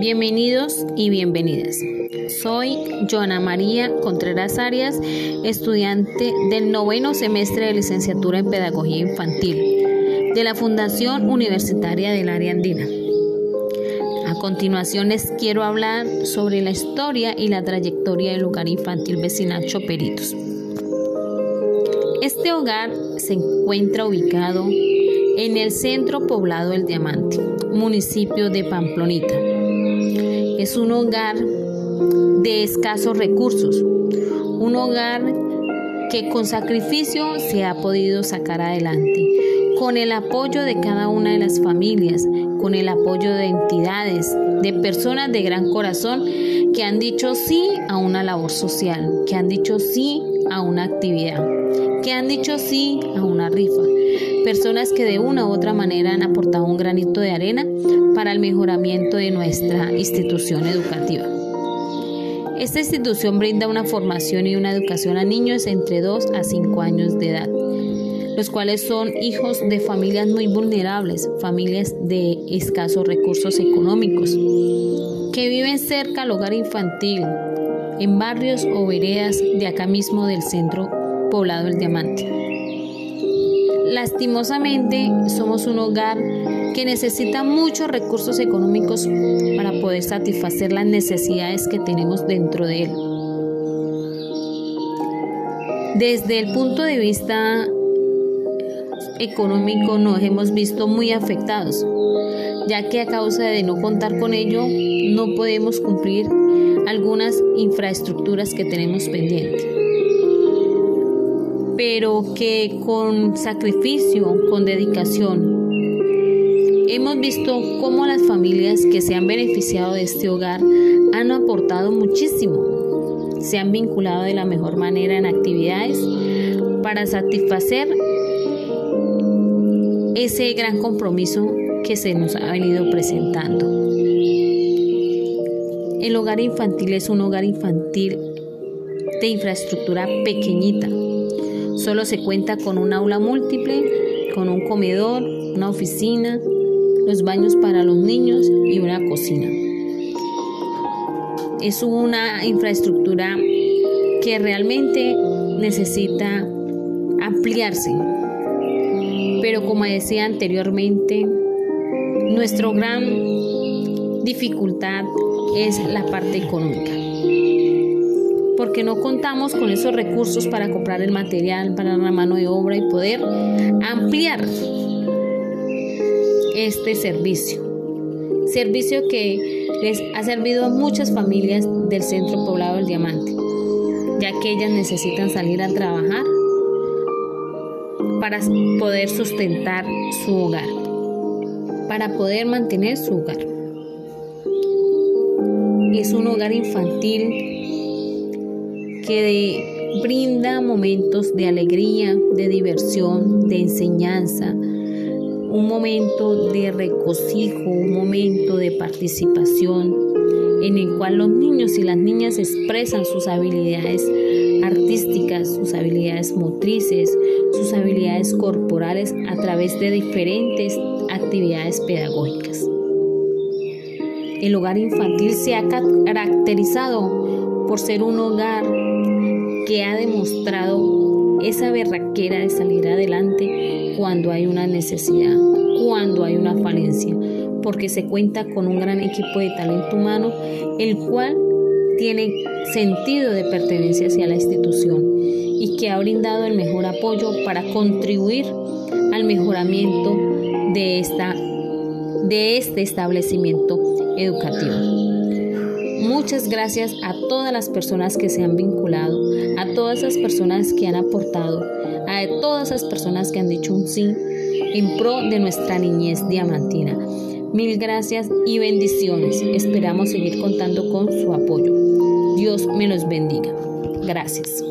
Bienvenidos y bienvenidas. Soy Joana María Contreras Arias, estudiante del noveno semestre de licenciatura en Pedagogía Infantil de la Fundación Universitaria del Área Andina. A continuación les quiero hablar sobre la historia y la trayectoria del hogar infantil vecinal Choperitos. Este hogar se encuentra ubicado en el centro poblado del Diamante, municipio de Pamplonita. Es un hogar de escasos recursos, un hogar que con sacrificio se ha podido sacar adelante, con el apoyo de cada una de las familias, con el apoyo de entidades, de personas de gran corazón que han dicho sí a una labor social, que han dicho sí a una actividad, que han dicho sí a una rifa. Personas que de una u otra manera han aportado un granito de arena para el mejoramiento de nuestra institución educativa. Esta institución brinda una formación y una educación a niños entre 2 a 5 años de edad, los cuales son hijos de familias muy vulnerables, familias de escasos recursos económicos, que viven cerca al hogar infantil, en barrios o veredas de acá mismo del centro poblado El Diamante. Lastimosamente, somos un hogar que necesita muchos recursos económicos para poder satisfacer las necesidades que tenemos dentro de él. Desde el punto de vista económico nos hemos visto muy afectados, ya que a causa de no contar con ello no podemos cumplir algunas infraestructuras que tenemos pendientes. Pero que con sacrificio, con dedicación, hemos visto cómo las familias que se han beneficiado de este hogar han aportado muchísimo. Se han vinculado de la mejor manera en actividades para satisfacer ese gran compromiso que se nos ha venido presentando. El hogar infantil es un hogar infantil de infraestructura pequeñita. Solo se cuenta con un aula múltiple, con un comedor, una oficina, los baños para los niños y una cocina. Es una infraestructura que realmente necesita ampliarse. Pero como decía anteriormente, nuestro gran dificultad es la parte económica. Porque no contamos con esos recursos para comprar el material, para la mano de obra y poder ampliar este servicio. Servicio que les ha servido a muchas familias del centro poblado del Diamante, ya que ellas necesitan salir a trabajar para poder sustentar su hogar, para poder mantener su hogar es un hogar infantil que brinda momentos de alegría, de diversión, de enseñanza, un momento de regocijo, un momento de participación en el cual los niños y las niñas expresan sus habilidades artísticas, sus habilidades motrices, sus habilidades corporales a través de diferentes actividades pedagógicas. El hogar infantil se ha caracterizado por ser un hogar que ha demostrado esa berraquera de salir adelante cuando hay una necesidad, cuando hay una falencia, porque se cuenta con un gran equipo de talento humano, el cual tiene sentido de pertenencia hacia la institución y que ha brindado el mejor apoyo para contribuir al mejoramiento de, esta, de este establecimiento educativo. Muchas gracias a todas las personas que se han vinculado, a todas esas personas que han aportado, a todas esas personas que han dicho un sí en pro de nuestra niñez diamantina. Mil gracias y bendiciones. Esperamos seguir contando con su apoyo. Dios me los bendiga. Gracias.